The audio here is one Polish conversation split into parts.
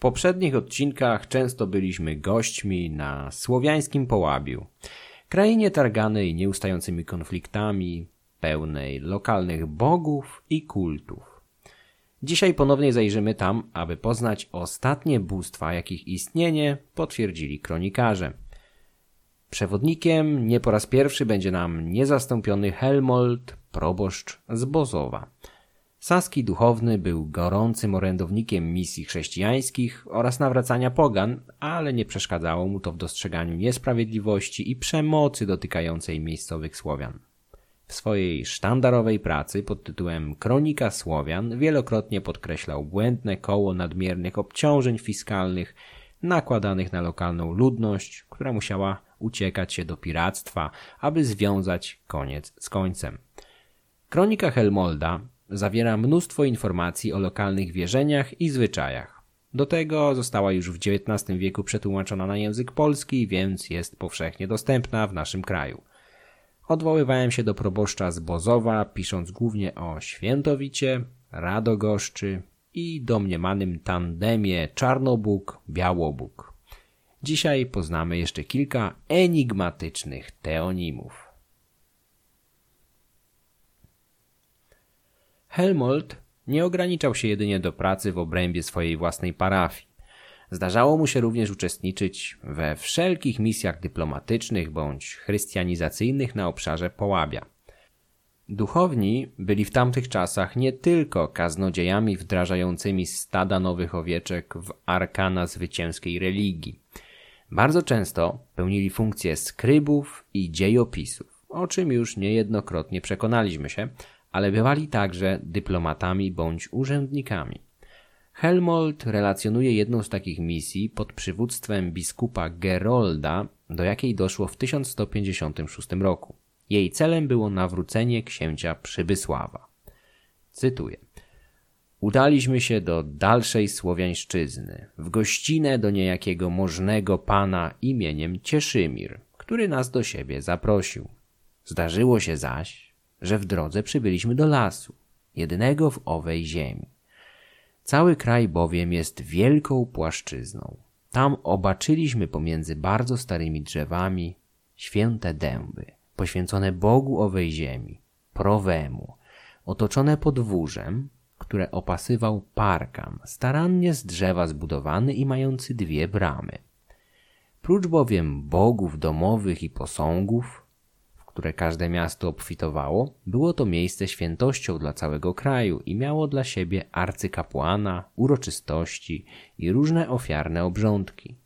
poprzednich odcinkach często byliśmy gośćmi na słowiańskim Połabiu, krainie targanej nieustającymi konfliktami, pełnej lokalnych bogów i kultów. Dzisiaj ponownie zajrzymy tam, aby poznać ostatnie bóstwa, jakich istnienie potwierdzili kronikarze. Przewodnikiem nie po raz pierwszy będzie nam niezastąpiony Helmold, proboszcz z Bozowa – Saski duchowny był gorącym orędownikiem misji chrześcijańskich oraz nawracania pogan, ale nie przeszkadzało mu to w dostrzeganiu niesprawiedliwości i przemocy dotykającej miejscowych Słowian. W swojej sztandarowej pracy pod tytułem Kronika Słowian wielokrotnie podkreślał błędne koło nadmiernych obciążeń fiskalnych nakładanych na lokalną ludność, która musiała uciekać się do piractwa, aby związać koniec z końcem. Kronika Helmolda zawiera mnóstwo informacji o lokalnych wierzeniach i zwyczajach. Do tego została już w XIX wieku przetłumaczona na język polski, więc jest powszechnie dostępna w naszym kraju. Odwoływałem się do proboszcza z Bozowa, pisząc głównie o Świętowicie, Radogoszczy i domniemanym tandemie Czarnobóg-Białobóg. Dzisiaj poznamy jeszcze kilka enigmatycznych teonimów. Helmold nie ograniczał się jedynie do pracy w obrębie swojej własnej parafii. Zdarzało mu się również uczestniczyć we wszelkich misjach dyplomatycznych bądź chrystianizacyjnych na obszarze Połabia. Duchowni byli w tamtych czasach nie tylko kaznodziejami wdrażającymi stada nowych owieczek w arkana zwycięskiej religii. Bardzo często pełnili funkcje skrybów i dziejopisów, o czym już niejednokrotnie przekonaliśmy się, ale bywali także dyplomatami bądź urzędnikami. Helmold relacjonuje jedną z takich misji pod przywództwem biskupa Gerolda, do jakiej doszło w 1156 roku. Jej celem było nawrócenie księcia Przybysława. Cytuję. Udaliśmy się do dalszej Słowiańszczyzny, w gościnę do niejakiego możnego pana imieniem Cieszymir, który nas do siebie zaprosił. Zdarzyło się zaś, że w drodze przybyliśmy do lasu, jedynego w owej ziemi. Cały kraj bowiem jest wielką płaszczyzną. Tam obaczyliśmy pomiędzy bardzo starymi drzewami święte dęby, poświęcone Bogu owej ziemi, prowemu, otoczone podwórzem, które opasywał parkan, starannie z drzewa zbudowany i mający dwie bramy. Prócz bowiem bogów domowych i posągów, które każde miasto obfitowało, było to miejsce świętością dla całego kraju i miało dla siebie arcykapłana, uroczystości i różne ofiarne obrządki.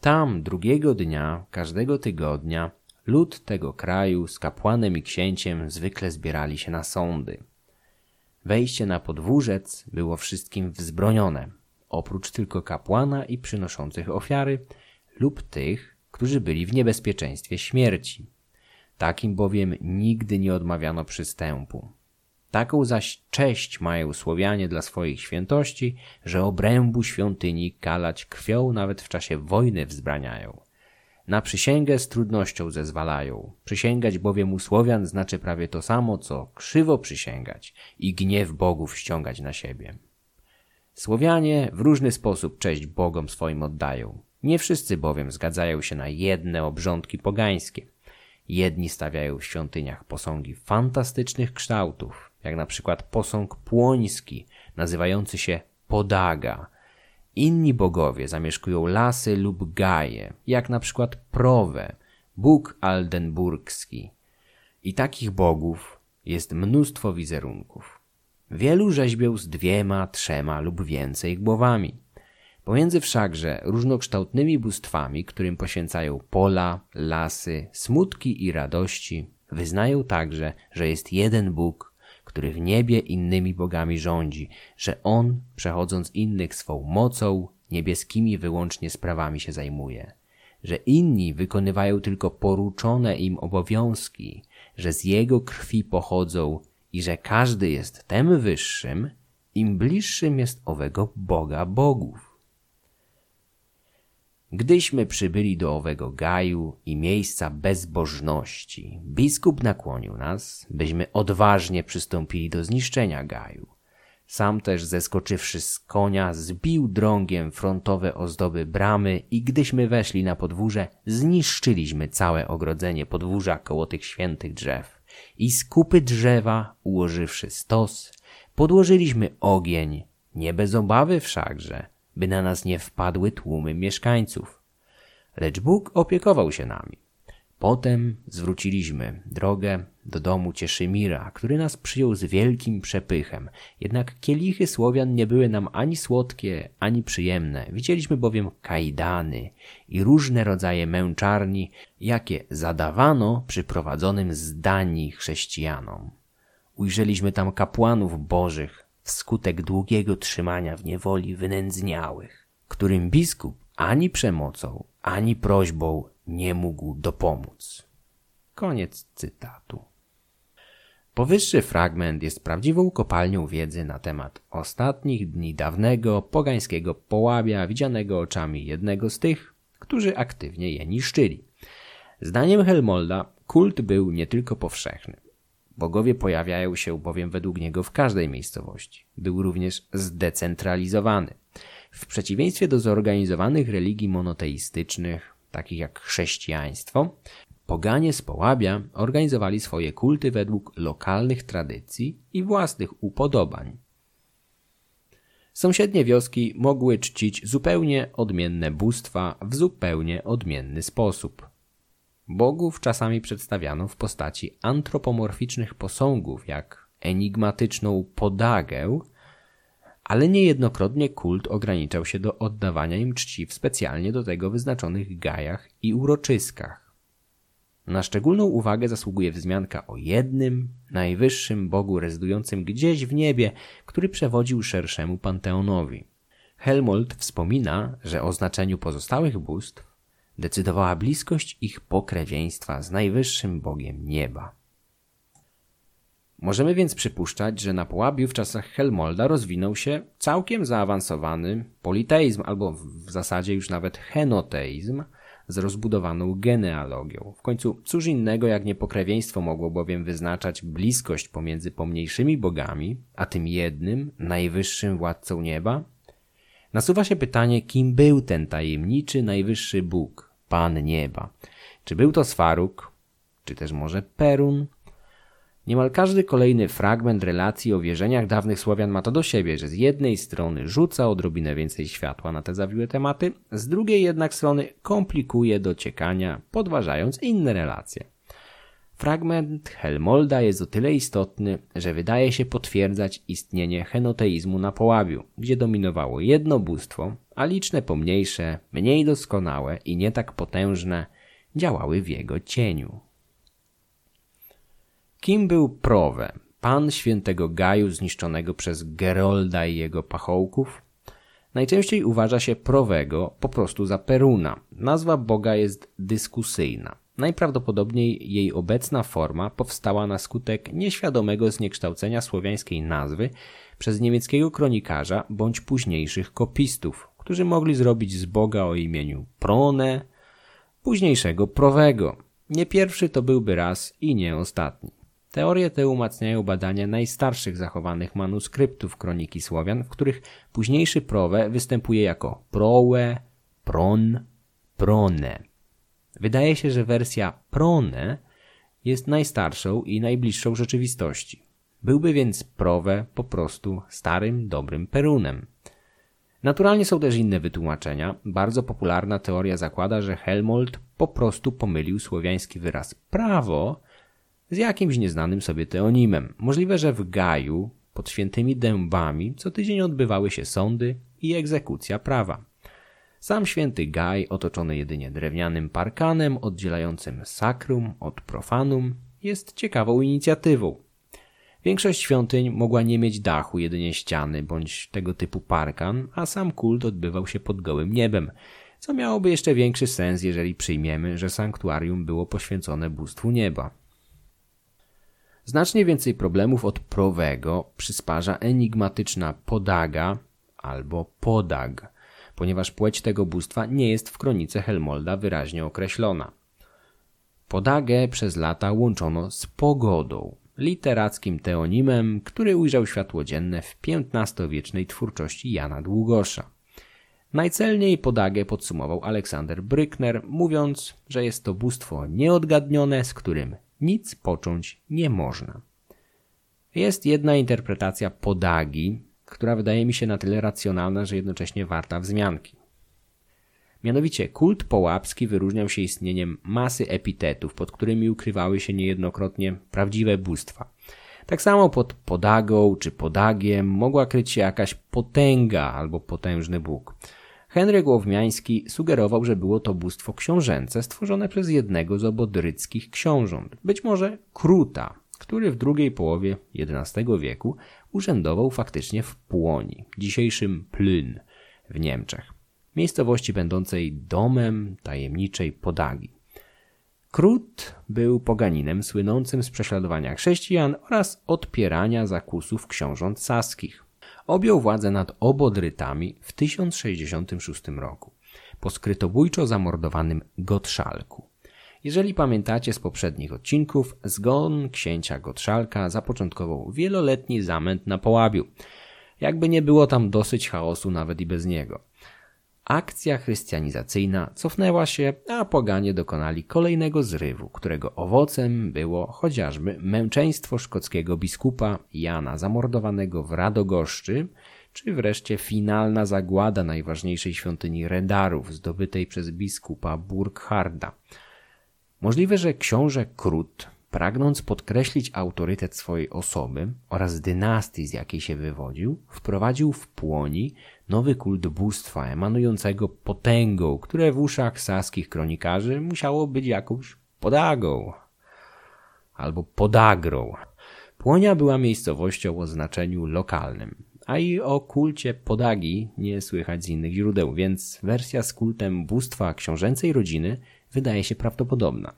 Tam drugiego dnia każdego tygodnia lud tego kraju z kapłanem i księciem zwykle zbierali się na sądy. Wejście na podwórzec było wszystkim wzbronione, oprócz tylko kapłana i przynoszących ofiary lub tych, którzy byli w niebezpieczeństwie śmierci. Takim bowiem nigdy nie odmawiano przystępu. Taką zaś cześć mają Słowianie dla swoich świętości, że obrębu świątyni kalać krwią nawet w czasie wojny wzbraniają. Na przysięgę z trudnością zezwalają. Przysięgać bowiem u Słowian znaczy prawie to samo, co krzywo przysięgać i gniew bogów ściągać na siebie. Słowianie w różny sposób cześć bogom swoim oddają. Nie wszyscy bowiem zgadzają się na jedne obrządki pogańskie. Jedni stawiają w świątyniach posągi fantastycznych kształtów, jak na przykład posąg płoński, nazywający się Podaga. Inni bogowie zamieszkują lasy lub gaje, jak na przykład Prowę, Bóg Aldenburgski. I takich bogów jest mnóstwo wizerunków. Wielu rzeźbią z dwiema, trzema lub więcej głowami. Pomiędzy wszakże różnokształtnymi bóstwami, którym poświęcają pola, lasy, smutki i radości, wyznają także, że jest jeden Bóg, który w niebie innymi bogami rządzi, że On, przechodząc innych swą mocą, niebieskimi wyłącznie sprawami się zajmuje, że inni wykonywają tylko poruczone im obowiązki, że z Jego krwi pochodzą i że każdy jest tem wyższym, im bliższym jest owego Boga bogów. Gdyśmy przybyli do owego gaju i miejsca bezbożności, biskup nakłonił nas, byśmy odważnie przystąpili do zniszczenia gaju. Sam też zeskoczywszy z konia, zbił drągiem frontowe ozdoby bramy i gdyśmy weszli na podwórze, zniszczyliśmy całe ogrodzenie podwórza koło tych świętych drzew. I z kupy drzewa, ułożywszy stos, podłożyliśmy ogień, nie bez obawy wszakże, by na nas nie wpadły tłumy mieszkańców. Lecz Bóg opiekował się nami. Potem zwróciliśmy drogę do domu Cieszymira, który nas przyjął z wielkim przepychem. Jednak kielichy Słowian nie były nam ani słodkie, ani przyjemne. Widzieliśmy bowiem kajdany i różne rodzaje męczarni, jakie zadawano przyprowadzonym z Danii chrześcijanom. Ujrzeliśmy tam kapłanów bożych wskutek długiego trzymania w niewoli wynędzniałych, którym biskup ani przemocą, ani prośbą nie mógł dopomóc. Koniec cytatu. Powyższy fragment jest prawdziwą kopalnią wiedzy na temat ostatnich dni dawnego pogańskiego połabia widzianego oczami jednego z tych, którzy aktywnie je niszczyli. Zdaniem Helmolda kult był nie tylko powszechny. Bogowie pojawiają się bowiem według niego w każdej miejscowości. Był również zdecentralizowany. W przeciwieństwie do zorganizowanych religii monoteistycznych, takich jak chrześcijaństwo, poganie z Połabia organizowali swoje kulty według lokalnych tradycji i własnych upodobań. Sąsiednie wioski mogły czcić zupełnie odmienne bóstwa w zupełnie odmienny sposób. Bogów czasami przedstawiano w postaci antropomorficznych posągów, jak enigmatyczną podagę, ale niejednokrotnie kult ograniczał się do oddawania im czci w specjalnie do tego wyznaczonych gajach i uroczyskach. Na szczególną uwagę zasługuje wzmianka o jednym, najwyższym Bogu rezydującym gdzieś w niebie, który przewodził szerszemu panteonowi. Helmold wspomina, że o znaczeniu pozostałych bóstw decydowała bliskość ich pokrewieństwa z najwyższym Bogiem nieba. Możemy więc przypuszczać, że na Połabiu w czasach Helmolda rozwinął się całkiem zaawansowany politeizm, albo w zasadzie już nawet henoteizm z rozbudowaną genealogią. W końcu cóż innego jak niepokrewieństwo mogło bowiem wyznaczać bliskość pomiędzy pomniejszymi bogami, a tym jednym, najwyższym władcą nieba? Nasuwa się pytanie, kim był ten tajemniczy najwyższy Bóg, Pan Nieba. Czy był to Sfaruk, czy też może Perun, Niemal każdy kolejny fragment relacji o wierzeniach dawnych Słowian ma to do siebie, że z jednej strony rzuca odrobinę więcej światła na te zawiłe tematy, z drugiej jednak strony komplikuje dociekania, podważając inne relacje. Fragment Helmolda jest o tyle istotny, że wydaje się potwierdzać istnienie henoteizmu na Połabiu, gdzie dominowało jedno bóstwo, a liczne pomniejsze, mniej doskonałe i nie tak potężne działały w jego cieniu. Kim był Prowe, pan świętego Gaju zniszczonego przez Gerolda i jego pachołków? Najczęściej uważa się Prowego po prostu za Peruna. Nazwa Boga jest dyskusyjna. Najprawdopodobniej jej obecna forma powstała na skutek nieświadomego zniekształcenia słowiańskiej nazwy przez niemieckiego kronikarza bądź późniejszych kopistów, którzy mogli zrobić z Boga o imieniu Prone, późniejszego Prowego. Nie pierwszy to byłby raz i nie ostatni. Teorie te umacniają badania najstarszych zachowanych manuskryptów kroniki Słowian, w których późniejszy prowe występuje jako prowe, pron, prone. Wydaje się, że wersja prone jest najstarszą i najbliższą rzeczywistości. Byłby więc prowe po prostu starym, dobrym Perunem. Naturalnie są też inne wytłumaczenia. Bardzo popularna teoria zakłada, że Helmold po prostu pomylił słowiański wyraz prawo z jakimś nieznanym sobie teonimem. Możliwe, że w Gaju, pod świętymi dębami, co tydzień odbywały się sądy i egzekucja prawa. Sam święty Gaj, otoczony jedynie drewnianym parkanem oddzielającym sakrum od profanum, jest ciekawą inicjatywą. Większość świątyń mogła nie mieć dachu, jedynie ściany bądź tego typu parkan, a sam kult odbywał się pod gołym niebem, co miałoby jeszcze większy sens, jeżeli przyjmiemy, że sanktuarium było poświęcone bóstwu nieba. Znacznie więcej problemów od Prowego przysparza enigmatyczna Podaga albo Podag, ponieważ płeć tego bóstwa nie jest w kronice Helmolda wyraźnie określona. Podagę przez lata łączono z pogodą. literackim teonimem, który ujrzał światło dzienne w XV-wiecznej twórczości Jana Długosza. Najcelniej podagę podsumował Aleksander Brykner, mówiąc, że jest to bóstwo nieodgadnione, z którym nic począć nie można. Jest jedna interpretacja podagi, która wydaje mi się na tyle racjonalna, że jednocześnie warta wzmianki. Mianowicie kult połapski wyróżniał się istnieniem masy epitetów, pod którymi ukrywały się niejednokrotnie prawdziwe bóstwa. Tak samo pod podagą czy podagiem mogła kryć się jakaś potęga albo potężny Bóg. Henryk Łowmiański sugerował, że było to bóstwo książęce stworzone przez jednego z obodryckich książąt, być może Kruta, który w drugiej połowie XI wieku urzędował faktycznie w Płoni, dzisiejszym Plyn w Niemczech, miejscowości będącej domem tajemniczej Podagi. Krut był poganinem słynącym z prześladowania chrześcijan oraz odpierania zakusów książąt saskich. Objął władzę nad Obodrytami w 1066 roku po skrytobójczo zamordowanym Gotszalku. Jeżeli pamiętacie z poprzednich odcinków, zgon księcia Gotszalka zapoczątkował wieloletni zamęt na Połabiu. Jakby nie było tam dosyć chaosu nawet i bez niego. Akcja chrystianizacyjna cofnęła się, a poganie dokonali kolejnego zrywu, którego owocem było chociażby męczeństwo szkockiego biskupa Jana zamordowanego w Radogoszczy, czy wreszcie finalna zagłada najważniejszej świątyni Redarów zdobytej przez biskupa Burkharda. Możliwe, że książę Krut, pragnąc podkreślić autorytet swojej osoby oraz dynastii, z jakiej się wywodził, wprowadził w płoni nowy kult bóstwa emanującego potęgą, które w uszach saskich kronikarzy musiało być jakąś podagą albo podagrą. Płonia była miejscowością o znaczeniu lokalnym, a i o kulcie podagi nie słychać z innych źródeł, więc wersja z kultem bóstwa książęcej rodziny wydaje się prawdopodobna.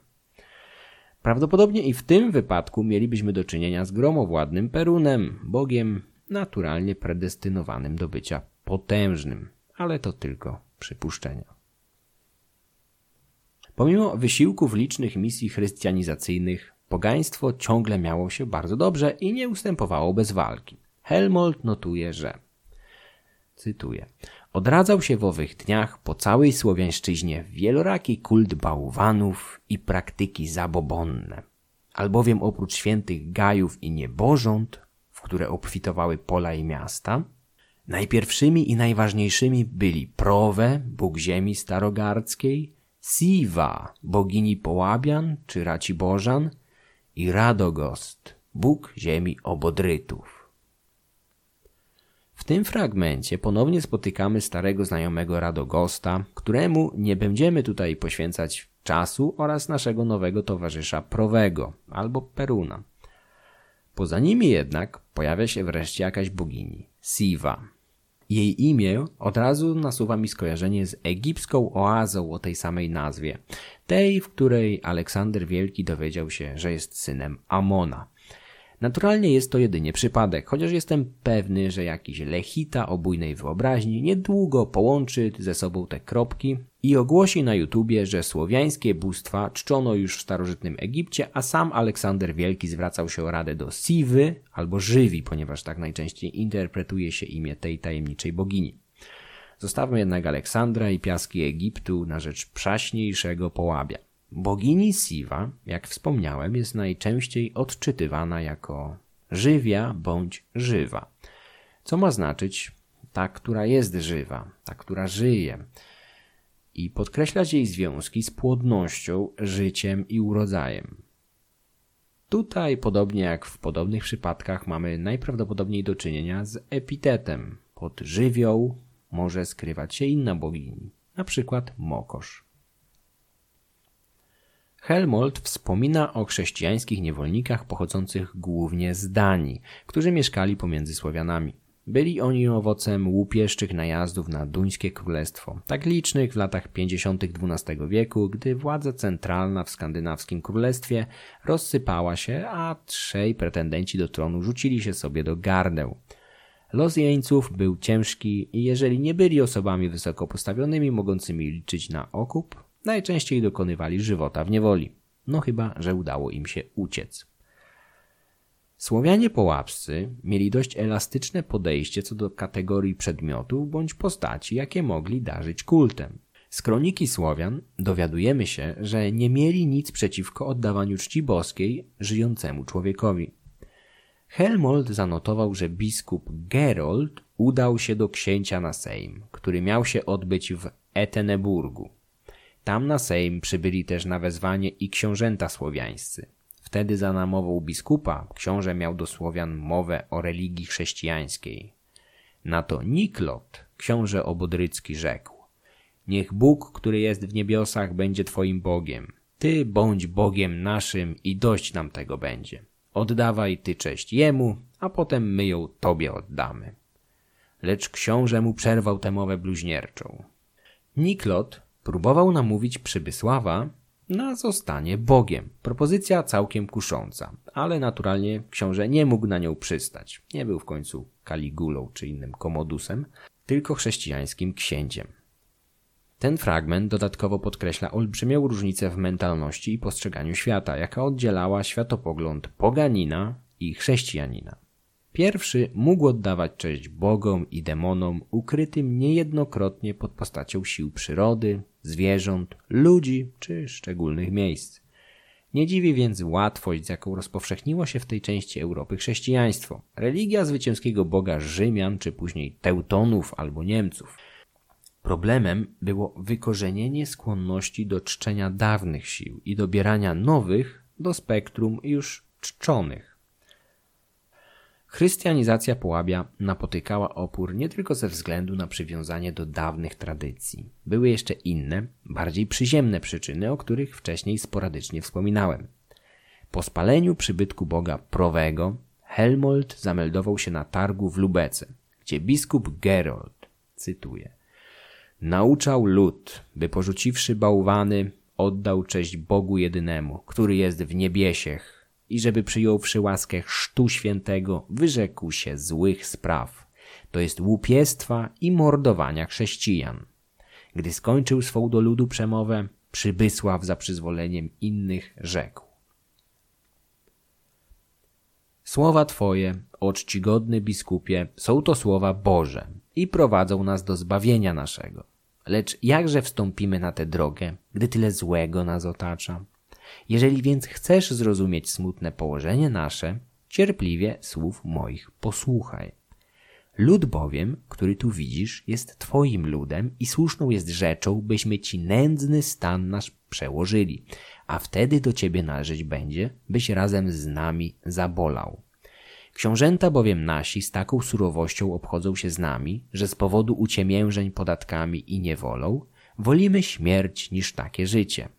Prawdopodobnie i w tym wypadku mielibyśmy do czynienia z gromowładnym Perunem, bogiem naturalnie predestynowanym do bycia potężnym, ale to tylko przypuszczenia. Pomimo wysiłków licznych misji chrystianizacyjnych, pogaństwo ciągle miało się bardzo dobrze i nie ustępowało bez walki. Helmold notuje, że cytuję Odradzał się w owych dniach po całej Słowiańszczyźnie wieloraki kult bałwanów i praktyki zabobonne. Albowiem oprócz świętych gajów i niebożąt, w które obfitowały pola i miasta, najpierwszymi i najważniejszymi byli Prowe, bóg ziemi starogardzkiej, Siwa, bogini Połabian czy Racibożan i Radogost, bóg ziemi Obodrytów. W tym fragmencie ponownie spotykamy starego znajomego Radogosta, któremu nie będziemy tutaj poświęcać czasu oraz naszego nowego towarzysza Prowego albo Peruna. Poza nimi jednak pojawia się wreszcie jakaś bogini, Siwa. Jej imię od razu nasuwa mi skojarzenie z egipską oazą o tej samej nazwie, tej, w której Aleksander Wielki dowiedział się, że jest synem Amona – Naturalnie jest to jedynie przypadek, chociaż jestem pewny, że jakiś lechita o bujnej wyobraźni niedługo połączy ze sobą te kropki i ogłosi na YouTubie, że słowiańskie bóstwa czczono już w starożytnym Egipcie, a sam Aleksander Wielki zwracał się o radę do Siwy albo Żywi, ponieważ tak najczęściej interpretuje się imię tej tajemniczej bogini. Zostawmy jednak Aleksandra i piaski Egiptu na rzecz przaśniejszego połabia. Bogini Siwa, jak wspomniałem, jest najczęściej odczytywana jako żywia bądź żywa, co ma znaczyć ta, która jest żywa, ta, która żyje i podkreślać jej związki z płodnością, życiem i urodzajem. Tutaj, podobnie jak w podobnych przypadkach, mamy najprawdopodobniej do czynienia z epitetem. Pod żywioł może skrywać się inna bogini, na przykład mokosz. Helmold wspomina o chrześcijańskich niewolnikach pochodzących głównie z Danii, którzy mieszkali pomiędzy Słowianami. Byli oni owocem łupieszczych najazdów na duńskie królestwo, tak licznych w latach 50. XII wieku, gdy władza centralna w skandynawskim królestwie rozsypała się, a trzej pretendenci do tronu rzucili się sobie do gardeł. Los jeńców był ciężki i jeżeli nie byli osobami wysoko postawionymi mogącymi liczyć na okup, najczęściej dokonywali żywota w niewoli. No chyba, że udało im się uciec. Słowianie połapscy mieli dość elastyczne podejście co do kategorii przedmiotów bądź postaci, jakie mogli darzyć kultem. Z kroniki Słowian dowiadujemy się, że nie mieli nic przeciwko oddawaniu czci boskiej żyjącemu człowiekowi. Helmold zanotował, że biskup Gerold udał się do księcia na Sejm, który miał się odbyć w Eteneburgu. Tam na Sejm przybyli też na wezwanie i książęta słowiańscy. Wtedy za namową biskupa książę miał do Słowian mowę o religii chrześcijańskiej. Na to Niklot, książę obodrycki, rzekł Niech Bóg, który jest w niebiosach, będzie Twoim Bogiem. Ty bądź Bogiem naszym i dość nam tego będzie. Oddawaj Ty cześć Jemu, a potem my ją Tobie oddamy. Lecz książę mu przerwał tę mowę bluźnierczą. Niklot próbował namówić Przybysława na zostanie Bogiem. Propozycja całkiem kusząca, ale naturalnie książę nie mógł na nią przystać. Nie był w końcu Kaligulą czy innym Komodusem, tylko chrześcijańskim księciem. Ten fragment dodatkowo podkreśla olbrzymią różnicę w mentalności i postrzeganiu świata, jaka oddzielała światopogląd poganina i chrześcijanina. Pierwszy mógł oddawać cześć bogom i demonom ukrytym niejednokrotnie pod postacią sił przyrody, zwierząt, ludzi czy szczególnych miejsc. Nie dziwi więc łatwość, z jaką rozpowszechniło się w tej części Europy chrześcijaństwo. Religia zwycięskiego boga Rzymian, czy później Teutonów albo Niemców – Problemem było wykorzenienie skłonności do czczenia dawnych sił i dobierania nowych do spektrum już czczonych. Chrystianizacja Połabia napotykała opór nie tylko ze względu na przywiązanie do dawnych tradycji. Były jeszcze inne, bardziej przyziemne przyczyny, o których wcześniej sporadycznie wspominałem. Po spaleniu przybytku Boga Prowego, Helmold zameldował się na targu w Lubece, gdzie biskup Gerold, cytuję, Nauczał lud, by porzuciwszy bałwany, oddał cześć Bogu jedynemu, który jest w niebiesiech i żeby przyjąwszy łaskę chrztu świętego, wyrzekł się złych spraw, to jest łupiestwa i mordowania chrześcijan. Gdy skończył swą do ludu przemowę, Przybysław za przyzwoleniem innych rzekł. Słowa Twoje, o czcigodny biskupie, są to słowa Boże i prowadzą nas do zbawienia naszego. Lecz jakże wstąpimy na tę drogę, gdy tyle złego nas otacza? Jeżeli więc chcesz zrozumieć smutne położenie nasze, cierpliwie słów moich posłuchaj. Lud bowiem, który tu widzisz, jest Twoim ludem i słuszną jest rzeczą, byśmy Ci nędzny stan nasz przełożyli, a wtedy do Ciebie należeć będzie, byś razem z nami zabolał. Książęta bowiem nasi z taką surowością obchodzą się z nami, że z powodu uciemiężeń podatkami i niewolą wolimy śmierć niż takie życie.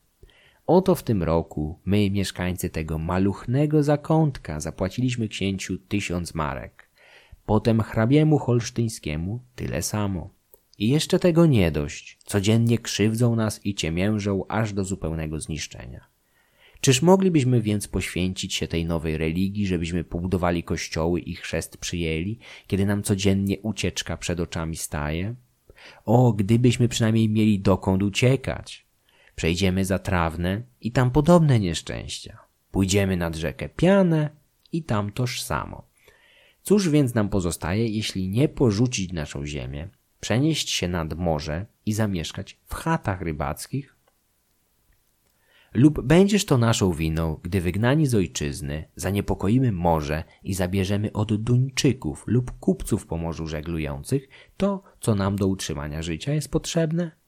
Oto w tym roku my, mieszkańcy tego maluchnego zakątka, zapłaciliśmy księciu tysiąc marek. Potem hrabiemu holsztyńskiemu tyle samo. I jeszcze tego nie dość. Codziennie krzywdzą nas i ciemiężą aż do zupełnego zniszczenia. Czyż moglibyśmy więc poświęcić się tej nowej religii, żebyśmy pobudowali kościoły i chrzest przyjęli, kiedy nam codziennie ucieczka przed oczami staje? O, gdybyśmy przynajmniej mieli dokąd uciekać! Przejdziemy za trawne i tam podobne nieszczęścia. Pójdziemy nad rzekę Pianę i tam toż samo. Cóż więc nam pozostaje, jeśli nie porzucić naszą ziemię, przenieść się nad morze i zamieszkać w chatach rybackich? Lub będziesz to naszą winą, gdy wygnani z ojczyzny zaniepokoimy morze i zabierzemy od Duńczyków lub kupców po morzu żeglujących to, co nam do utrzymania życia jest potrzebne?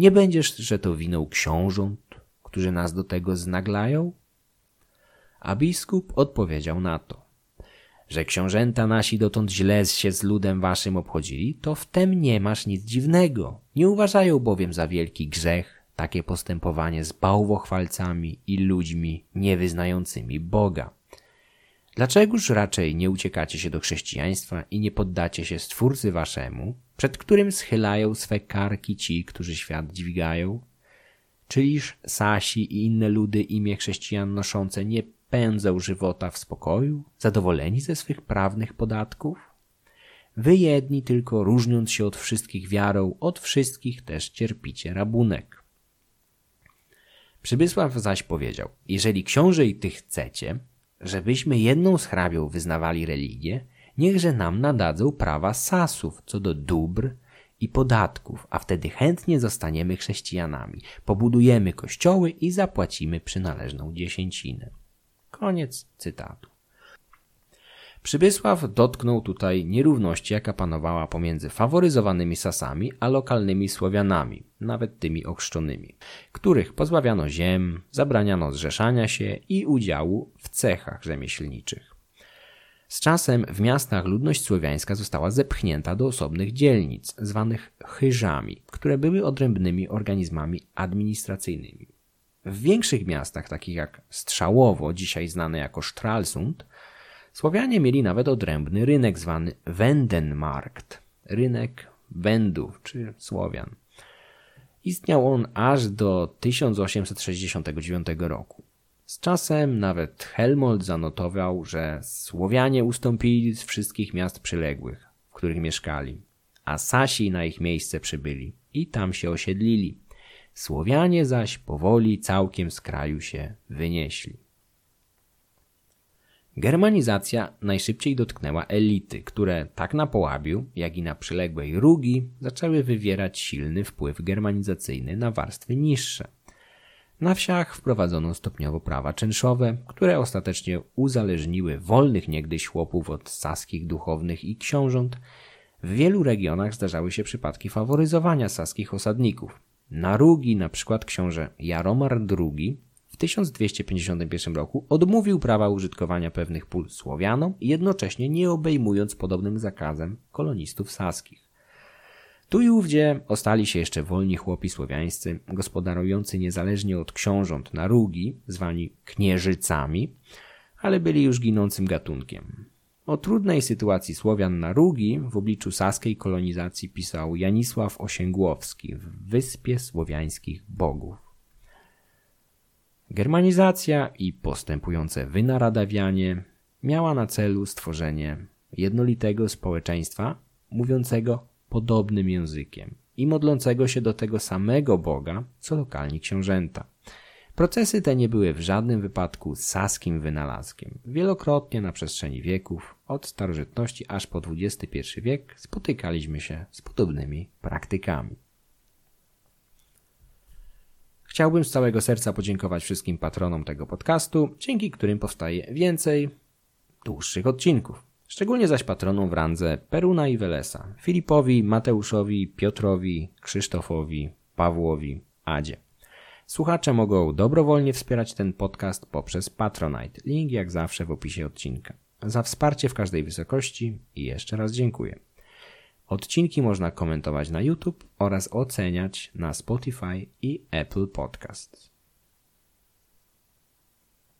Nie będziesz, że to winą książąt, którzy nas do tego znaglają? A biskup odpowiedział na to, że książęta nasi dotąd źle się z ludem waszym obchodzili, to w tem nie masz nic dziwnego. Nie uważają bowiem za wielki grzech, takie postępowanie z bałwochwalcami i ludźmi niewyznającymi Boga. Dlaczegoż raczej nie uciekacie się do chrześcijaństwa i nie poddacie się Stwórcy waszemu, przed którym schylają swe karki ci, którzy świat dźwigają? Czyliż Sasi i inne ludy imię chrześcijan noszące nie pędzą żywota w spokoju, zadowoleni ze swych prawnych podatków? Wy jedni tylko różniąc się od wszystkich wiarą, od wszystkich też cierpicie rabunek. Przybysław zaś powiedział, jeżeli książę i ty chcecie, żebyśmy jedną z hrabią wyznawali religię, niechże nam nadadzą prawa sasów co do dóbr i podatków, a wtedy chętnie zostaniemy chrześcijanami, pobudujemy kościoły i zapłacimy przynależną dziesięcinę. Koniec cytatu. Przybysław dotknął tutaj nierówności, jaka panowała pomiędzy faworyzowanymi Sasami a lokalnymi Słowianami, nawet tymi ochrzczonymi, których pozbawiano ziem, zabraniano zrzeszania się i udziału w cechach rzemieślniczych. Z czasem w miastach ludność słowiańska została zepchnięta do osobnych dzielnic, zwanych chyżami, które były odrębnymi organizmami administracyjnymi. W większych miastach, takich jak Strzałowo, dzisiaj znane jako Stralsund, Słowianie mieli nawet odrębny rynek zwany Wendenmarkt, rynek Wendów czy Słowian. Istniał on aż do 1869 roku. Z czasem nawet Helmold zanotował, że Słowianie ustąpili z wszystkich miast przyległych, w których mieszkali, a Sasi na ich miejsce przybyli i tam się osiedlili. Słowianie zaś powoli całkiem z kraju się wynieśli. Germanizacja najszybciej dotknęła elity, które tak na Połabiu, jak i na przyległej Rugi zaczęły wywierać silny wpływ germanizacyjny na warstwy niższe. Na wsiach wprowadzono stopniowo prawa czynszowe, które ostatecznie uzależniły wolnych niegdyś chłopów od saskich duchownych i książąt. W wielu regionach zdarzały się przypadki faworyzowania saskich osadników. Na Rugi na przykład książę Jaromar II 1251 roku odmówił prawa użytkowania pewnych pól Słowianom, jednocześnie nie obejmując podobnym zakazem kolonistów saskich. Tu i ówdzie ostali się jeszcze wolni chłopi słowiańscy, gospodarujący niezależnie od książąt na rugi, zwani knieżycami, ale byli już ginącym gatunkiem. O trudnej sytuacji Słowian na Rugi w obliczu saskiej kolonizacji pisał Janisław Osięgłowski w Wyspie Słowiańskich Bogów. Germanizacja i postępujące wynaradawianie miała na celu stworzenie jednolitego społeczeństwa mówiącego podobnym językiem i modlącego się do tego samego Boga, co lokalni książęta. Procesy te nie były w żadnym wypadku saskim wynalazkiem. Wielokrotnie na przestrzeni wieków, od starożytności aż po XXI wiek, spotykaliśmy się z podobnymi praktykami. Chciałbym z całego serca podziękować wszystkim patronom tego podcastu, dzięki którym powstaje więcej dłuższych odcinków. Szczególnie zaś patronom w randze Peruna i Welesa, Filipowi, Mateuszowi, Piotrowi, Krzysztofowi, Pawłowi, Adzie. Słuchacze mogą dobrowolnie wspierać ten podcast poprzez Patronite. Link jak zawsze w opisie odcinka. Za wsparcie w każdej wysokości i jeszcze raz dziękuję. Odcinki można komentować na YouTube oraz oceniać na Spotify i Apple Podcasts.